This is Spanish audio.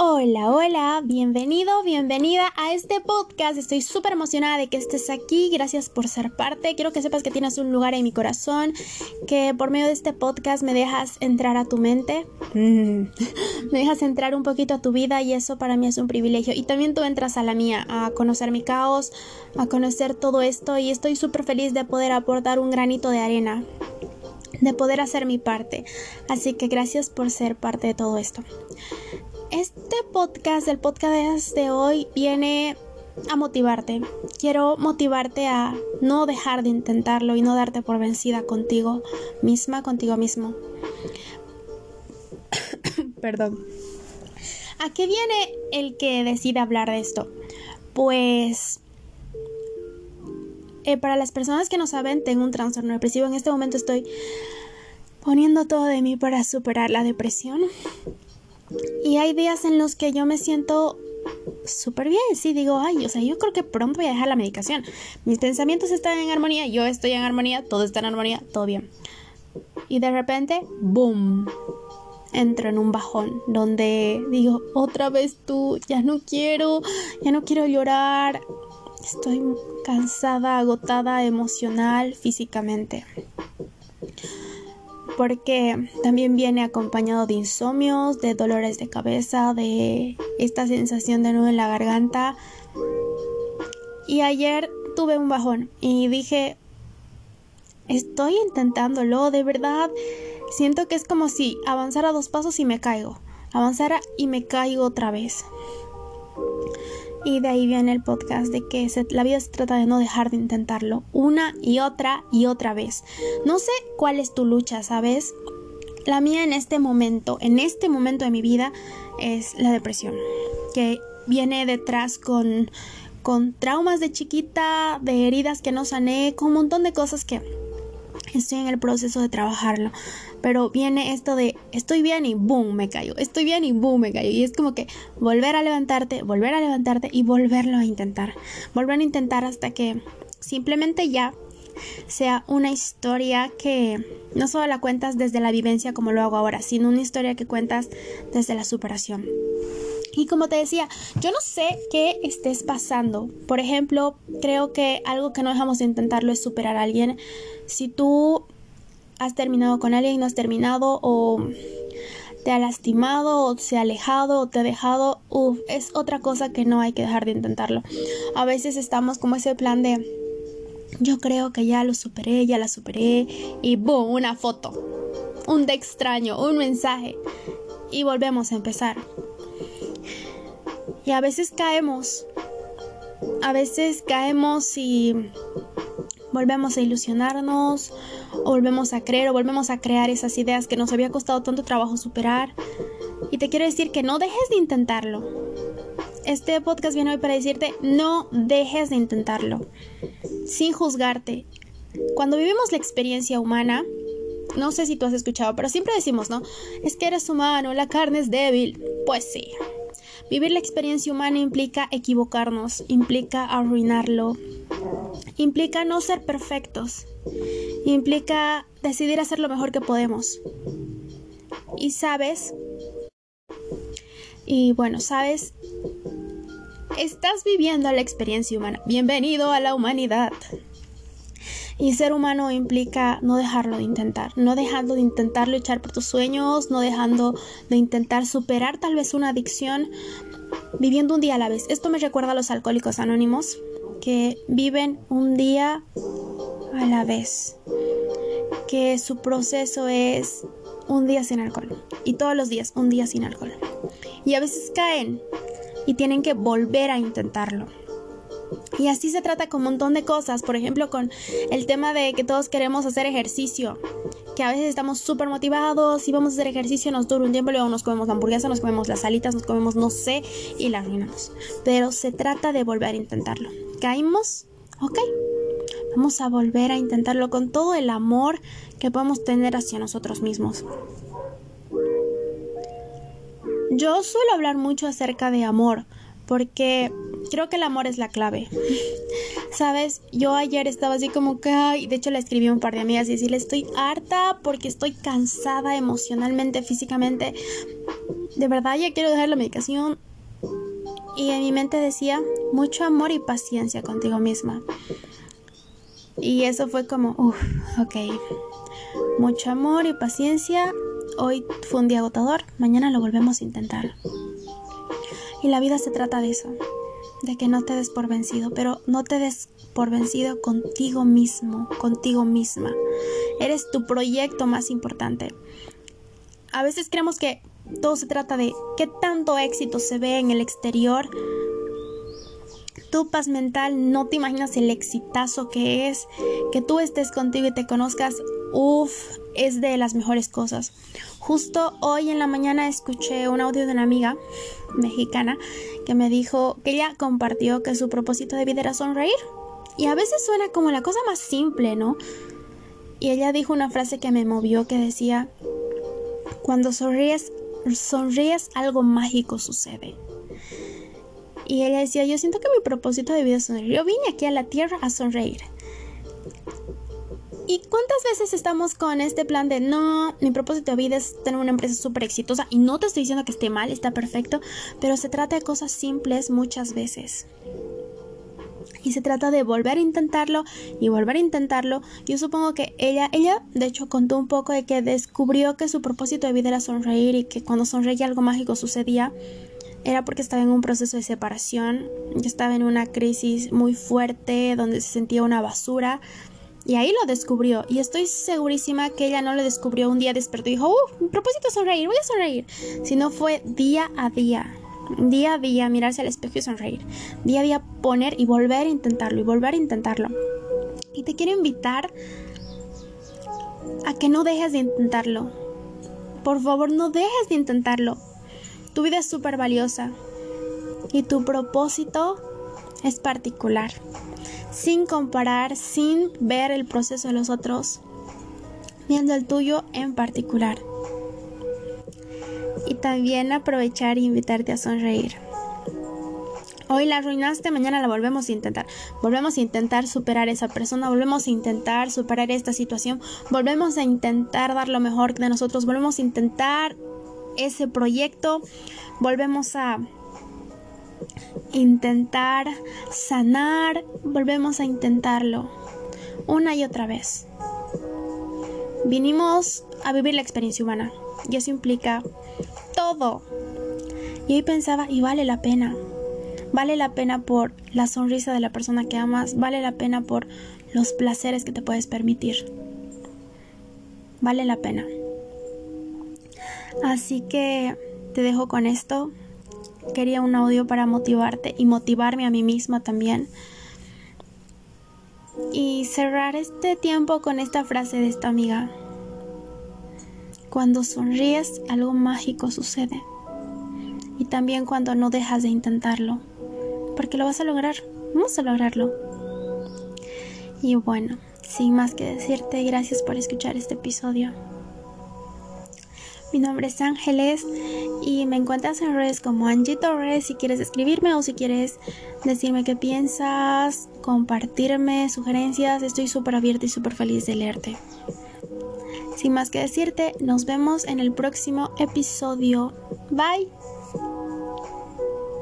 Hola, hola, bienvenido, bienvenida a este podcast. Estoy súper emocionada de que estés aquí. Gracias por ser parte. Quiero que sepas que tienes un lugar en mi corazón, que por medio de este podcast me dejas entrar a tu mente, mm. me dejas entrar un poquito a tu vida y eso para mí es un privilegio. Y también tú entras a la mía, a conocer mi caos, a conocer todo esto y estoy súper feliz de poder aportar un granito de arena de poder hacer mi parte. Así que gracias por ser parte de todo esto. Este podcast, el podcast de hoy, viene a motivarte. Quiero motivarte a no dejar de intentarlo y no darte por vencida contigo misma, contigo mismo. Perdón. ¿A qué viene el que decide hablar de esto? Pues eh, para las personas que no saben, tengo un trastorno depresivo. En este momento estoy poniendo todo de mí para superar la depresión. Y hay días en los que yo me siento súper bien, sí, digo, ay, o sea, yo creo que pronto voy a dejar la medicación. Mis pensamientos están en armonía, yo estoy en armonía, todo está en armonía, todo bien. Y de repente, ¡boom! Entro en un bajón donde digo, otra vez tú, ya no quiero, ya no quiero llorar. Estoy cansada, agotada emocional, físicamente porque también viene acompañado de insomnios, de dolores de cabeza, de esta sensación de nudo en la garganta. Y ayer tuve un bajón y dije, estoy intentándolo, de verdad. Siento que es como si avanzara dos pasos y me caigo, avanzara y me caigo otra vez. Y de ahí viene el podcast de que la vida se trata de no dejar de intentarlo una y otra y otra vez. No sé cuál es tu lucha, ¿sabes? La mía en este momento, en este momento de mi vida, es la depresión, que viene detrás con, con traumas de chiquita, de heridas que no sané, con un montón de cosas que estoy en el proceso de trabajarlo pero viene esto de estoy bien y boom, me caigo, estoy bien y boom, me caigo. Y es como que volver a levantarte, volver a levantarte y volverlo a intentar. Volver a intentar hasta que simplemente ya sea una historia que no solo la cuentas desde la vivencia como lo hago ahora, sino una historia que cuentas desde la superación. Y como te decía, yo no sé qué estés pasando. Por ejemplo, creo que algo que no dejamos de intentarlo es superar a alguien. Si tú has terminado con alguien, no has terminado o te ha lastimado o se ha alejado o te ha dejado, uff, es otra cosa que no hay que dejar de intentarlo. A veces estamos como ese plan de yo creo que ya lo superé, ya la superé y boom, una foto, un de extraño, un mensaje y volvemos a empezar. Y a veces caemos, a veces caemos y volvemos a ilusionarnos, o volvemos a creer, o volvemos a crear esas ideas que nos había costado tanto trabajo superar. Y te quiero decir que no dejes de intentarlo. Este podcast viene hoy para decirte, no dejes de intentarlo, sin juzgarte. Cuando vivimos la experiencia humana, no sé si tú has escuchado, pero siempre decimos, ¿no? Es que eres humano, la carne es débil. Pues sí. Vivir la experiencia humana implica equivocarnos, implica arruinarlo, implica no ser perfectos, implica decidir hacer lo mejor que podemos. Y sabes, y bueno, sabes, estás viviendo la experiencia humana. Bienvenido a la humanidad. Y ser humano implica no dejarlo de intentar, no dejando de intentar luchar por tus sueños, no dejando de intentar superar tal vez una adicción, viviendo un día a la vez. Esto me recuerda a los alcohólicos anónimos, que viven un día a la vez, que su proceso es un día sin alcohol y todos los días un día sin alcohol. Y a veces caen y tienen que volver a intentarlo. Y así se trata con un montón de cosas, por ejemplo con el tema de que todos queremos hacer ejercicio, que a veces estamos súper motivados y vamos a hacer ejercicio, nos dura un tiempo, luego nos comemos la hamburguesa, nos comemos las alitas, nos comemos no sé y la arruinamos. Pero se trata de volver a intentarlo. ¿Caímos? Ok. Vamos a volver a intentarlo con todo el amor que podemos tener hacia nosotros mismos. Yo suelo hablar mucho acerca de amor porque creo que el amor es la clave. Sabes, yo ayer estaba así como que, de hecho le escribí a un par de amigas y decirle, estoy harta porque estoy cansada emocionalmente, físicamente, de verdad ya quiero dejar la medicación. Y en mi mente decía, mucho amor y paciencia contigo misma. Y eso fue como, uff, ok. Mucho amor y paciencia. Hoy fue un día agotador, mañana lo volvemos a intentar. Y la vida se trata de eso, de que no te des por vencido, pero no te des por vencido contigo mismo, contigo misma. Eres tu proyecto más importante. A veces creemos que todo se trata de qué tanto éxito se ve en el exterior. Tu paz mental, no te imaginas el exitazo que es, que tú estés contigo y te conozcas, uff, es de las mejores cosas. Justo hoy en la mañana escuché un audio de una amiga mexicana que me dijo que ella compartió que su propósito de vida era sonreír. Y a veces suena como la cosa más simple, ¿no? Y ella dijo una frase que me movió que decía, cuando sonríes sonríes, algo mágico sucede. Y ella decía, yo siento que mi propósito de vida es sonreír. Yo vine aquí a la tierra a sonreír. ¿Y cuántas veces estamos con este plan de no, mi propósito de vida es tener una empresa súper exitosa? Y no te estoy diciendo que esté mal, está perfecto, pero se trata de cosas simples muchas veces. Y se trata de volver a intentarlo y volver a intentarlo. Yo supongo que ella, ella de hecho contó un poco de que descubrió que su propósito de vida era sonreír y que cuando sonreía algo mágico sucedía. Era porque estaba en un proceso de separación, estaba en una crisis muy fuerte donde se sentía una basura. Y ahí lo descubrió. Y estoy segurísima que ella no lo descubrió un día despertó y dijo, uh, mi propósito es sonreír, voy a sonreír. Sino fue día a día día a día mirarse al espejo y sonreír, día a día poner y volver a intentarlo y volver a intentarlo. Y te quiero invitar a que no dejes de intentarlo. Por favor, no dejes de intentarlo. Tu vida es súper valiosa y tu propósito es particular. Sin comparar, sin ver el proceso de los otros, viendo el tuyo en particular y también aprovechar e invitarte a sonreír. Hoy la arruinaste, mañana la volvemos a intentar. Volvemos a intentar superar esa persona, volvemos a intentar superar esta situación, volvemos a intentar dar lo mejor de nosotros, volvemos a intentar ese proyecto, volvemos a intentar sanar, volvemos a intentarlo una y otra vez. Vinimos a vivir la experiencia humana y eso implica todo. Y hoy pensaba, y vale la pena. Vale la pena por la sonrisa de la persona que amas, vale la pena por los placeres que te puedes permitir. Vale la pena. Así que te dejo con esto. Quería un audio para motivarte y motivarme a mí misma también. Y cerrar este tiempo con esta frase de esta amiga. Cuando sonríes, algo mágico sucede. Y también cuando no dejas de intentarlo. Porque lo vas a lograr. Vamos a lograrlo. Y bueno, sin más que decirte, gracias por escuchar este episodio. Mi nombre es Ángeles y me encuentras en redes como Angie Torres si quieres escribirme o si quieres decirme qué piensas, compartirme sugerencias, estoy súper abierta y súper feliz de leerte. Sin más que decirte, nos vemos en el próximo episodio. Bye.